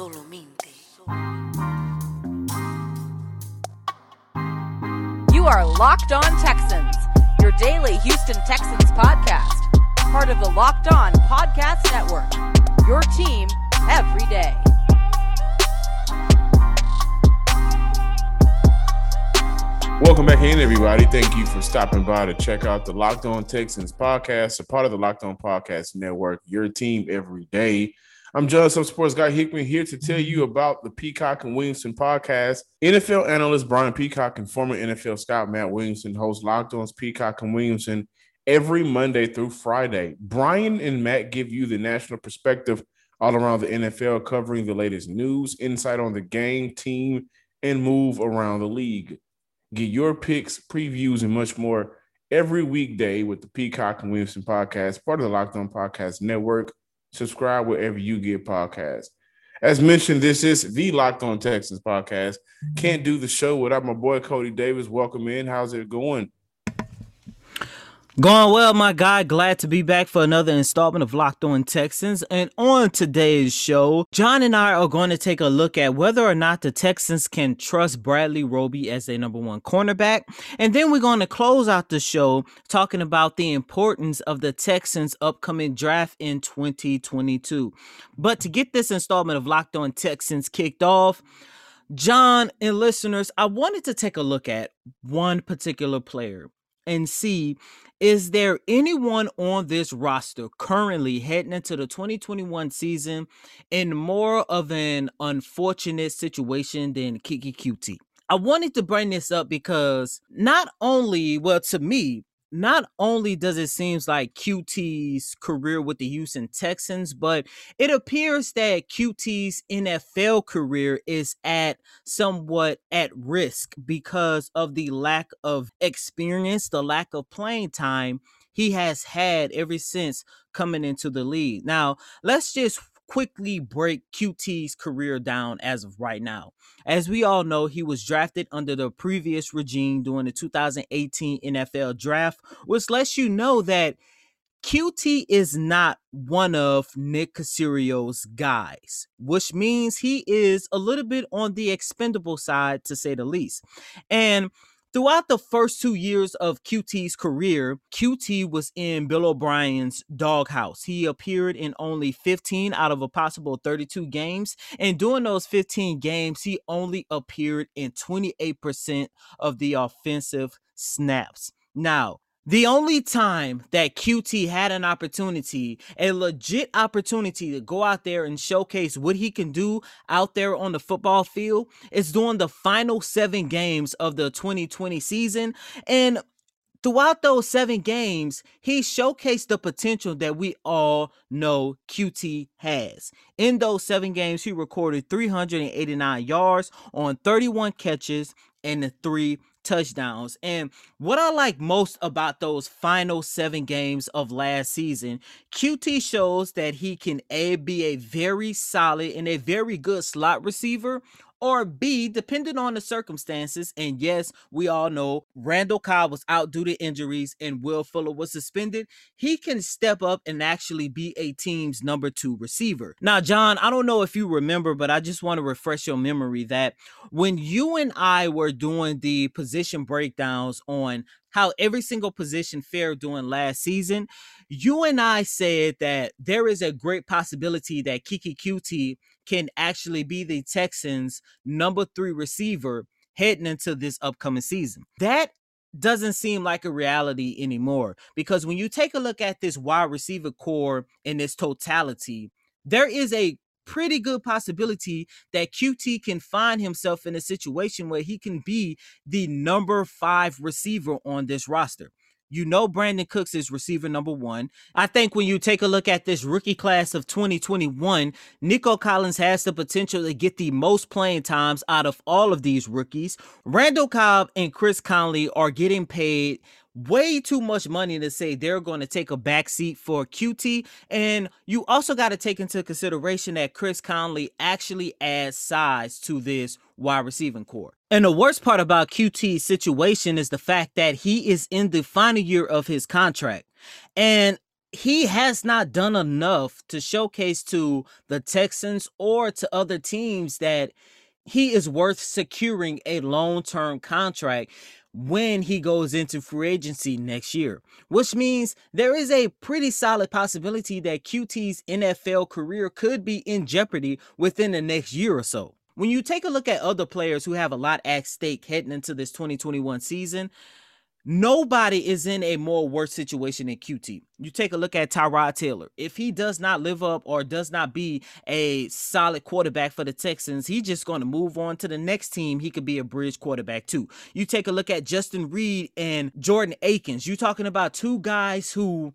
Solamente. You are Locked On Texans, your daily Houston Texans podcast. Part of the Locked On Podcast Network. Your team every day. Welcome back in, everybody. Thank you for stopping by to check out the Locked On Texans podcast, a part of the Locked On Podcast Network, your team every day. I'm some sports guy Hickman, here to tell you about the Peacock and Williamson podcast. NFL analyst Brian Peacock and former NFL scout Matt Williamson host Locked On's Peacock and Williamson every Monday through Friday. Brian and Matt give you the national perspective all around the NFL, covering the latest news, insight on the game, team, and move around the league. Get your picks, previews, and much more every weekday with the Peacock and Williamson podcast, part of the Locked On Podcast Network. Subscribe wherever you get podcasts. As mentioned, this is the Locked On Texans podcast. Mm-hmm. Can't do the show without my boy Coty Davis. Welcome in. How's it going? Going well, my guy. Glad to be back for another installment of Locked On Texans. And on today's show, John and I are going to take a look at whether or not the Texans can trust Bradley Roby as their number one cornerback. And then we're going to close out the show talking about the importance of the Texans' upcoming draft in 2022. But to get this installment of Locked On Texans kicked off, John and listeners, I wanted to take a look at one particular player and see is there anyone on this roster currently heading into the 2021 season in more of an unfortunate situation than Keke Coutee? I wanted to bring this up because not only, well, to me, not only does it seem like Coutee's career with the Houston Texans, but it appears that Coutee's NFL career is at somewhat at risk because of the lack of experience, the lack of playing time he has had ever since coming into the league. Now, let's just quickly break Coutee's career down as of right now. As we all know, he was drafted under the previous regime during the 2018 NFL draft, which lets you know that Coutee is not one of Nick Caserio's guys, which means he is a little bit on the expendable side to say the least. And Throughout the first two years of Coutee's career, Coutee was in Bill O'Brien's doghouse. He appeared in only 15 out of a possible 32 games. And during those 15 games, he only appeared in 28% of the offensive snaps. Now, the only time that Coutee had an opportunity, a legit opportunity to go out there and showcase what he can do out there on the football field, is during the final seven games of the 2020 season. And throughout those seven games, he showcased the potential that we all know Coutee has. In those seven games, he recorded 389 yards on 31 catches and three touchdowns. And what I like most about those final seven games of last season, Coutee shows that he can A, be a very solid and a very good slot receiver, or B, depending on the circumstances. And yes, we all know Randall Cobb was out due to injuries and Will Fuller was suspended. He can step up and actually be a team's number two receiver. Now, John, I don't know if you remember, but I just want to refresh your memory that when you and I were doing the position breakdowns on how every single position fared during last season, you and I said that there is a great possibility that Keke Coutee can actually be the Texans' number three receiver heading into this upcoming season. That doesn't seem like a reality anymore because when you take a look at this wide receiver corps in its totality, there is a pretty good possibility that Coutee can find himself in a situation where he can be the number five receiver on this roster. You know Brandin Cooks is receiver number one. I think when you take a look at this rookie class of 2021, Nico Collins has the potential to get the most playing times out of all of these rookies. Randall Cobb and Chris Conley are getting paid way too much money to say they're going to take a back seat for Coutee. And you also got to take into consideration that Chris Conley actually adds size to this wide receiving corps. And the worst part about Coutee's situation is the fact that he is in the final year of his contract. And he has not done enough to showcase to the Texans or to other teams that he is worth securing a long-term contract when he goes into free agency next year, which means there is a pretty solid possibility that Coutee's NFL career could be in jeopardy within the next year or so. When you take a look at other players who have a lot at stake heading into this 2021 season, Nobody is in a more worse situation than Coutee. You take a look at Tyrod Taylor. If he does not live up or does not be a solid quarterback for the Texans, he's just going to move on to the next team. He could be a bridge quarterback too. You take a look at Justin Reid and Jordan Akins. You're talking about two guys who,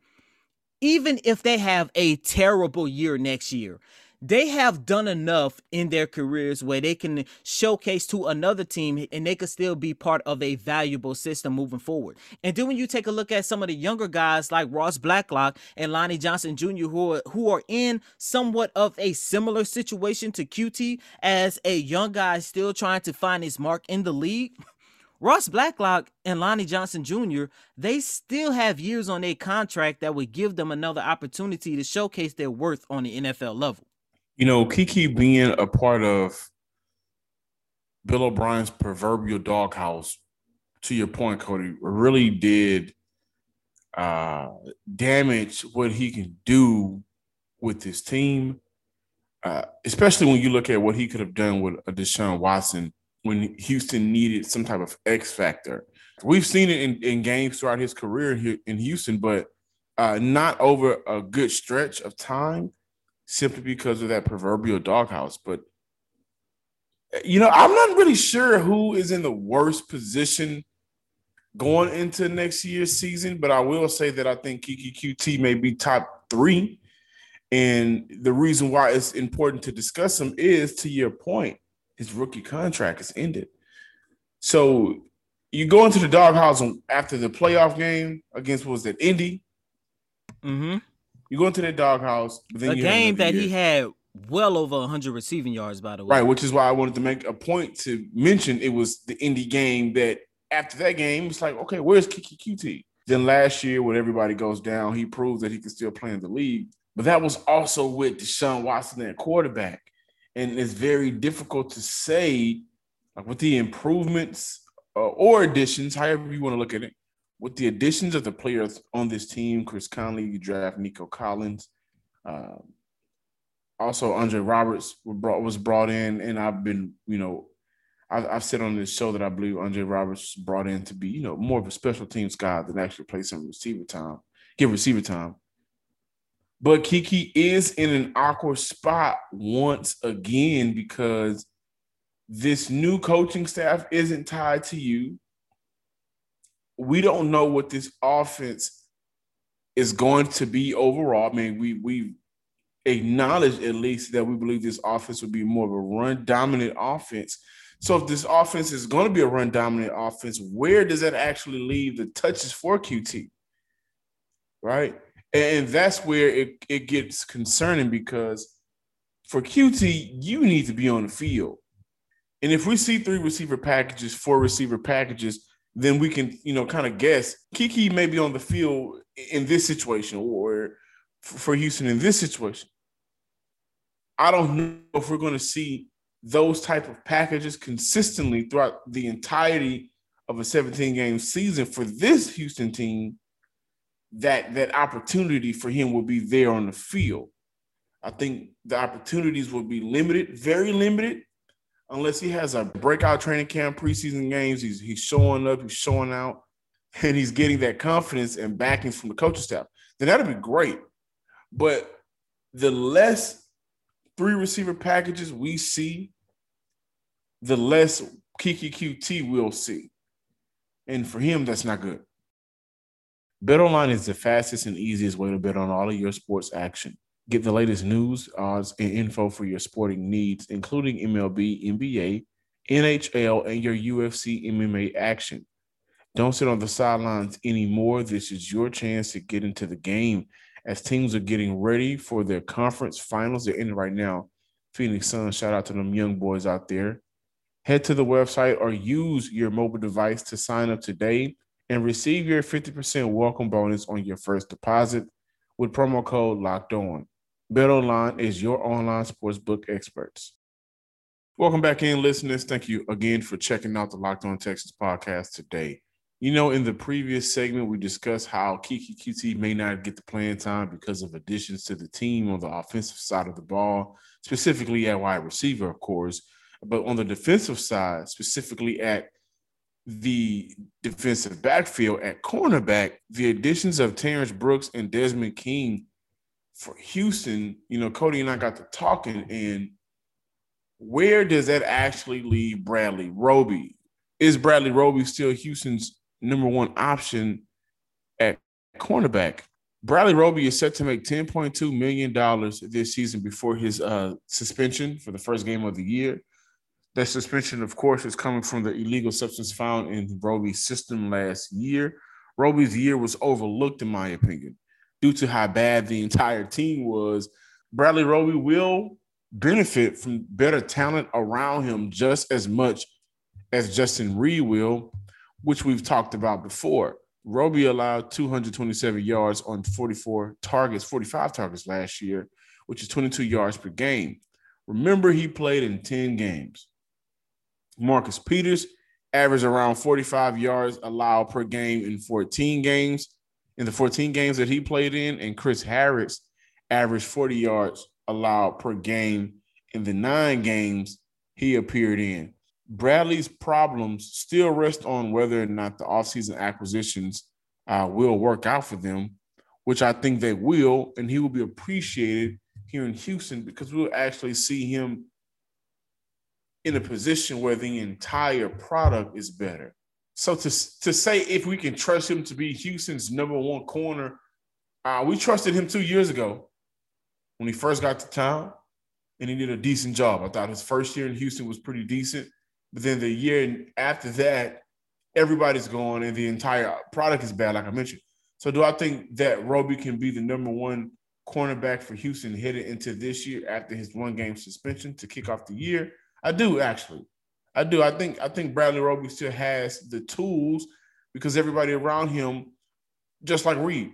even if they have a terrible year next year, they have done enough in their careers where they can showcase to another team and they could still be part of a valuable system moving forward. And then when you take a look at some of the younger guys like Ross Blacklock and Lonnie Johnson Jr., who are, who are in somewhat of a similar situation to Coutee as a young guy still trying to find his mark in the league. Ross Blacklock and Lonnie Johnson Jr., they still have years on their contract that would give them another opportunity to showcase their worth on the NFL level you know, Keke being a part of Bill O'Brien's proverbial doghouse, to your point, Coty, really did uh, damage what he can do with his team, uh, especially when you look at what he could have done with a Deshaun Watson when Houston needed some type of X factor. We've seen it in, in games throughout his career here in Houston, but uh, not over a good stretch of time simply because of that proverbial doghouse. But you know, I'm not really sure who is in the worst position going into next year's season, but I will say that I think Keke Coutee may be top three. And the reason why it's important to discuss him is to your point, his rookie contract is ended. So you go into the doghouse after the playoff game against was that Indy? Mm-hmm. You go into the doghouse. a game that year. he had well over 100 receiving yards, by the way. Right, which is why I wanted to make a point to mention it was the Indy game that after that game, it's like, okay, where's Keke Coutee? Then last year, when everybody goes down, he proves that he can still play in the league. But that was also with Deshaun Watson at quarterback. And it's very difficult to say, like with the improvements uh, or additions, however you want to look at it, with the additions of the players on this team, Chris Conley, you draft Nico Collins. Uh, also, Andre Roberts was brought, was brought in, and I've been, you know, I've, I've, said on this show that I believe Andre Roberts brought in to be, you know, more of a special teams guy than actually play some receiver time, give receiver time. But Keke is in an awkward spot once again because this new coaching staff isn't tied to you we don't know what this offense is going to be overall. I mean, we we acknowledge at least that we believe this offense will be more of a run dominant offense. So if this offense is going to be a run dominant offense, where does that actually leave the touches for Coutee? Right? And that's where it, it gets concerning because for Coutee, you need to be on the field. And if we see three receiver packages, four receiver packages, then we can, you know, kind of guess Keke may be on the field in this situation or for Houston in this situation. I don't know if we're going to see those type of packages consistently throughout the entirety of a 17 game season for this Houston team that that opportunity for him will be there on the field. I think the opportunities will be limited, very limited, unless he has a breakout training camp, preseason games, he's he's showing up, he's showing out, and he's getting that confidence and backing from the coaching staff, then that'd be great. But the less three receiver packages we see, the less Keke Coutee we'll see. And for him, that's not good. BetOnline is the fastest and easiest way to bet on all of your sports action. Get the latest news, odds, and info for your sporting needs, including MLB, NBA, NHL, and your UFC MMA action. Don't sit on the sidelines anymore. This is your chance to get into the game as teams are getting ready for their conference finals. They're in right now. Phoenix Suns, shout out to them young boys out there. Head to the website or use your mobile device to sign up today and receive your 50% welcome bonus on your first deposit with promo code locked on. BetOnline is your online sportsbook experts. Welcome back in, listeners. Thank you again for checking out the Locked On Texas podcast today. You know, in the previous segment, we discussed how Keke Coutee may not get the playing time because of additions to the team on the offensive side of the ball, specifically at wide receiver, of course. But on the defensive side, specifically at the defensive backfield at cornerback, the additions of Terrence Brooks and Desmond King for Houston, you know, Coty and I got to talking, and where does that actually leave Bradley Roby? Is Bradley Roby still Houston's number one option at cornerback. Bradley Roby is set to make $10.2 million this season before his uh, suspension for the first game of the year. That suspension, of course, is coming from the illegal substance found in Roby's system last year. Roby's year was overlooked, in my opinion, due to how bad the entire team was. Bradley Roby will benefit from better talent around him just as much as Justin Reid will which we've talked about before. Roby allowed 227 yards on 44 targets, 45 targets last year, which is 22 yards per game. Remember, he played in 10 games. Marcus Peters averaged around 45 yards allowed per game in 14 games. In the 14 games that he played in, and Chris Harris averaged 40 yards allowed per game in the nine games he appeared in. Bradley's problems still rest on whether or not the offseason acquisitions uh, will work out for them, which I think they will, and he will be appreciated here in Houston because we'll actually see him in a position where the entire product is better. So to, to say if we can trust him to be Houston's number one corner, uh, we trusted him two years ago when he first got to town, and he did a decent job. I thought his first year in Houston was pretty decent. But then the year after that, everybody's gone and the entire product is bad, like I mentioned. So do I think that Roby can be the number one cornerback for Houston headed into this year after his one game suspension to kick off the year? I do actually. I do. I think I think Bradley Roby still has the tools because everybody around him, just like Reid,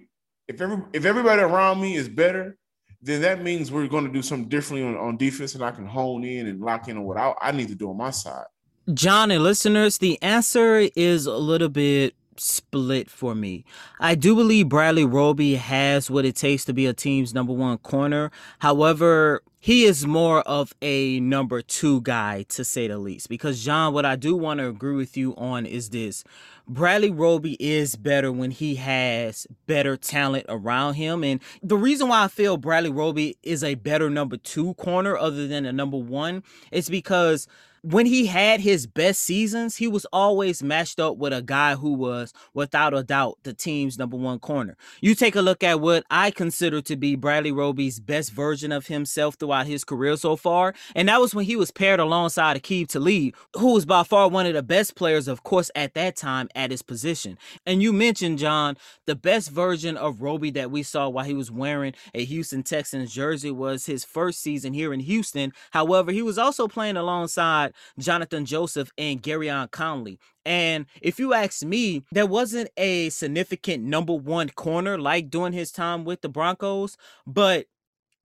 if every if everybody around me is better, then that means we're going to do something differently on, on defense, and I can hone in and lock in on what I, I need to do on my side. John and listeners, the answer is a little bit split for me. I do believe Bradley Roby has what it takes to be a team's number one corner. However, he is more of a number two guy to say the least. Because John, what I do want to agree with you on is this. Bradley Roby is better when he has better talent around him. And the reason why I feel Bradley Roby is a better number two corner other than a number one is because when he had his best seasons, he was always matched up with a guy who was, without a doubt, the team's number one corner. You take a look at what I consider to be Bradley Roby's best version of himself throughout his career so far, and that was when he was paired alongside Aqib Talib, who was by far one of the best players, of course, at that time at his position. And you mentioned, John, the best version of Roby that we saw while he was wearing a Houston Texans jersey was his first season here in Houston. However, he was also playing alongside Johnathan Joseph and Gareon Conley. And if you ask me, there wasn't a significant number one corner like during his time with the Broncos, but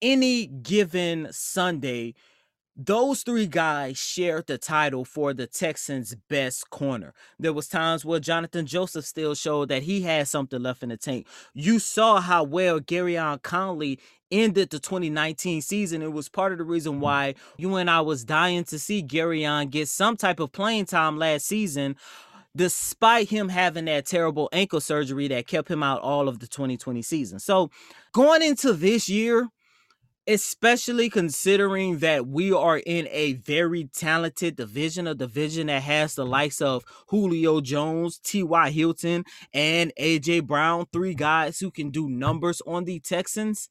any given Sunday, those three guys shared the title for the Texans' best corner. There was times where Johnathan Joseph still showed that he had something left in the tank. You saw how well Gareon Conley ended the 2019 season. It was part of the reason mm-hmm. why you and I was dying to see Gareon get some type of playing time last season despite him having that terrible ankle surgery that kept him out all of the 2020 season. So, going into this year, especially considering that we are in a very talented division, a division that has the likes of Julio Jones, T.Y. Hilton, and A.J. Brown, three guys who can do numbers on the Texans.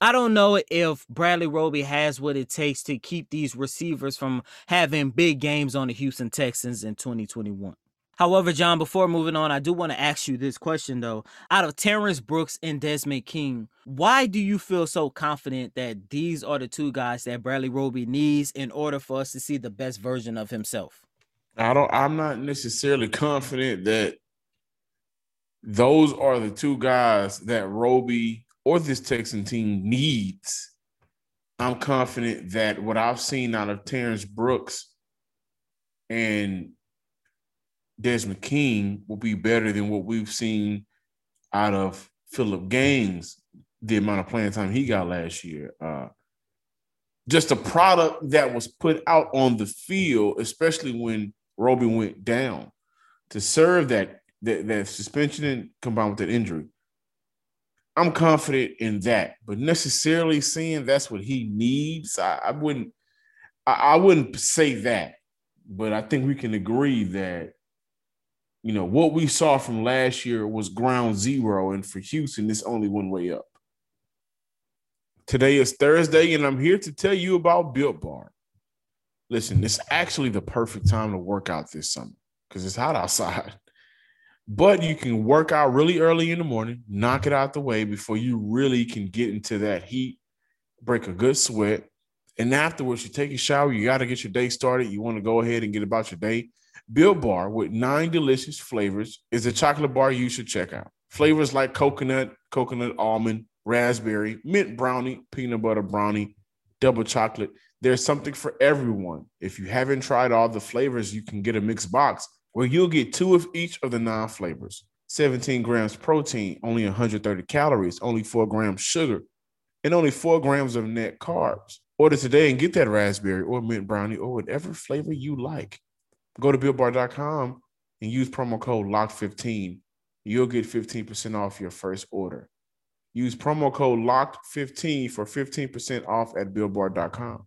I don't know if Bradley Roby has what it takes to keep these receivers from having big games on the Houston Texans in 2021. However, John, before moving on, I do want to ask you this question though. Out of Terrence Brooks and Desmond King, why do you feel so confident that these are the two guys that Bradley Roby needs in order for us to see the best version of himself? I don't I'm not necessarily confident that those are the two guys that Roby or this Texan team needs, I'm confident that what I've seen out of Terrence Brooks and Desmond King will be better than what we've seen out of Phillip Gaines, the amount of playing time he got last year. Uh, just a product that was put out on the field, especially when Roby went down, to serve that that, that suspension and combined with that injury. I'm confident in that, but necessarily seeing that's what he needs, I, I wouldn't. I, I wouldn't say that, but I think we can agree that you know what we saw from last year was ground zero, and for Houston, it's only one way up. Today is Thursday, and I'm here to tell you about Built Bar. Listen, it's actually the perfect time to work out this summer because it's hot outside. But you can work out really early in the morning, knock it out the way before you really can get into that heat, break a good sweat. And afterwards, you take a shower, you got to get your day started. You want to go ahead and get about your day. Built Bar with nine delicious flavors is a chocolate bar you should check out. Flavors like coconut, coconut almond, raspberry, mint brownie, peanut butter brownie, double chocolate. There's something for everyone. If you haven't tried all the flavors, you can get a mixed box where you'll get two of each of the nine flavors. 17 grams protein, only 130 calories, only 4 grams sugar, and only 4 grams of net carbs. Order today and get that raspberry or mint brownie or whatever flavor you like. Go to builtbar.com and use promo code LOCK15. You'll get 15% off your first order. Use promo code LOCK15 for 15% off at builtbar.com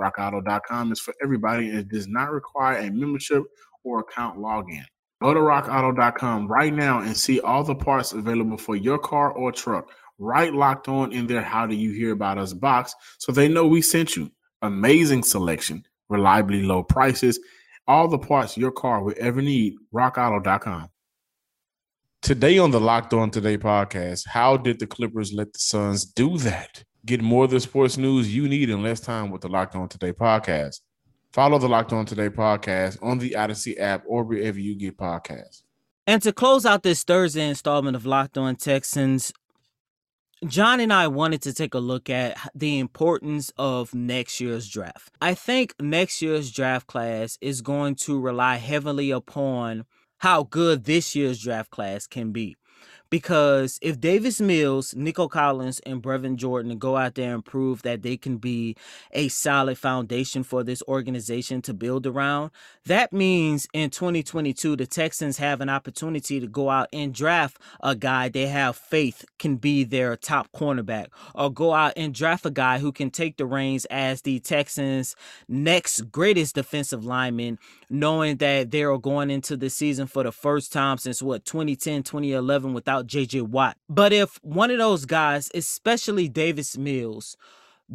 RockAuto.com is for everybody and it does not require a membership or account login. Go to rockauto.com right now and see all the parts available for your car or truck. Right locked on in there. How do you hear about us box so they know we sent you? Amazing selection, reliably low prices, all the parts your car will ever need. RockAuto.com. Today on the Locked On Today podcast, how did the Clippers let the Suns do that? Get more of the sports news you need in less time with the Locked On Today podcast. Follow the Locked On Today podcast on the Odyssey app or wherever you get podcasts. And to close out this Thursday installment of Locked On Texans, John and I wanted to take a look at the importance of next year's draft. I think next year's draft class is going to rely heavily upon how good this year's draft class can be because if Davis Mills, Nico Collins, and Brevin Jordan go out there and prove that they can be a solid foundation for this organization to build around, that means in 2022 the Texans have an opportunity to go out and draft a guy they have faith can be their top cornerback, or go out and draft a guy who can take the reins as the Texans' next greatest defensive lineman, knowing that they are going into the season for the first time since what 2010, 2011 without about JJ Watt. But if one of those guys, especially Davis Mills,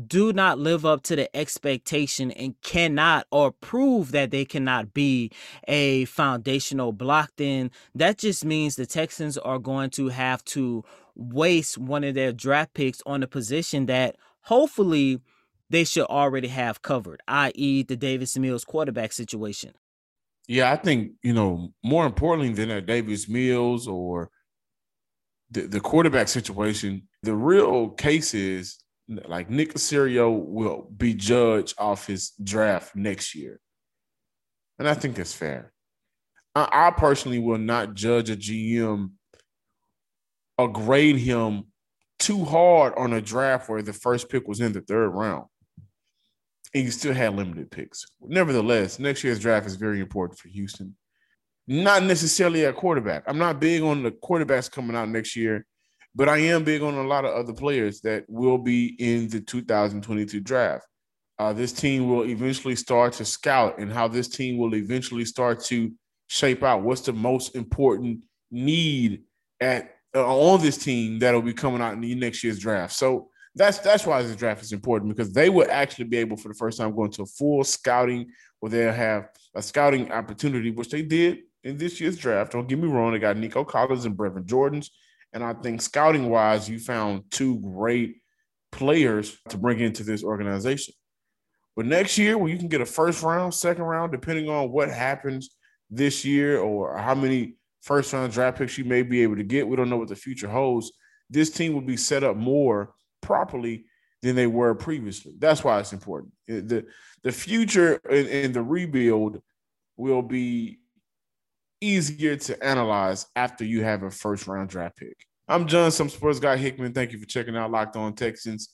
do not live up to the expectation and cannot or prove that they cannot be a foundational block, then that just means the Texans are going to have to waste one of their draft picks on a position that hopefully they should already have covered, i.e., the Davis Mills quarterback situation. Yeah, I think, you know, more importantly than a Davis Mills or the, the quarterback situation, the real case is like Nick Caserio will be judged off his draft next year. And I think that's fair. I, I personally will not judge a GM or grade him too hard on a draft where the first pick was in the third round. And you still had limited picks. Nevertheless, next year's draft is very important for Houston. Not necessarily a quarterback. I'm not big on the quarterbacks coming out next year, but I am big on a lot of other players that will be in the 2022 draft. Uh, this team will eventually start to scout, and how this team will eventually start to shape out what's the most important need at uh, on this team that'll be coming out in the next year's draft. So that's that's why this draft is important because they will actually be able for the first time go into a full scouting where they'll have a scouting opportunity, which they did in this year's draft. Don't get me wrong, they got Nico Collins and Brevin Jordans. And I think scouting wise, you found two great players to bring into this organization. But next year, when you can get a first round, second round, depending on what happens this year or how many first round draft picks you may be able to get, we don't know what the future holds. This team will be set up more properly than they were previously. That's why it's important. The the future and, the rebuild will be easier to analyze after you have a first round draft pick. I'm John, some sports guy Hickman. Thank you for checking out Locked On Texans.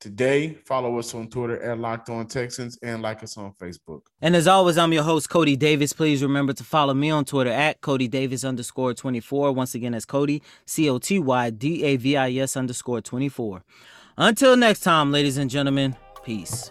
Today, follow us on Twitter at Locked On Texans and like us on Facebook. And as always, I'm your host, Coty Davis. Please remember to follow me on Twitter at Coty Davis underscore 24. Once again, that's Coty, C O T Y D A V I S underscore 24. Until next time, ladies and gentlemen, peace.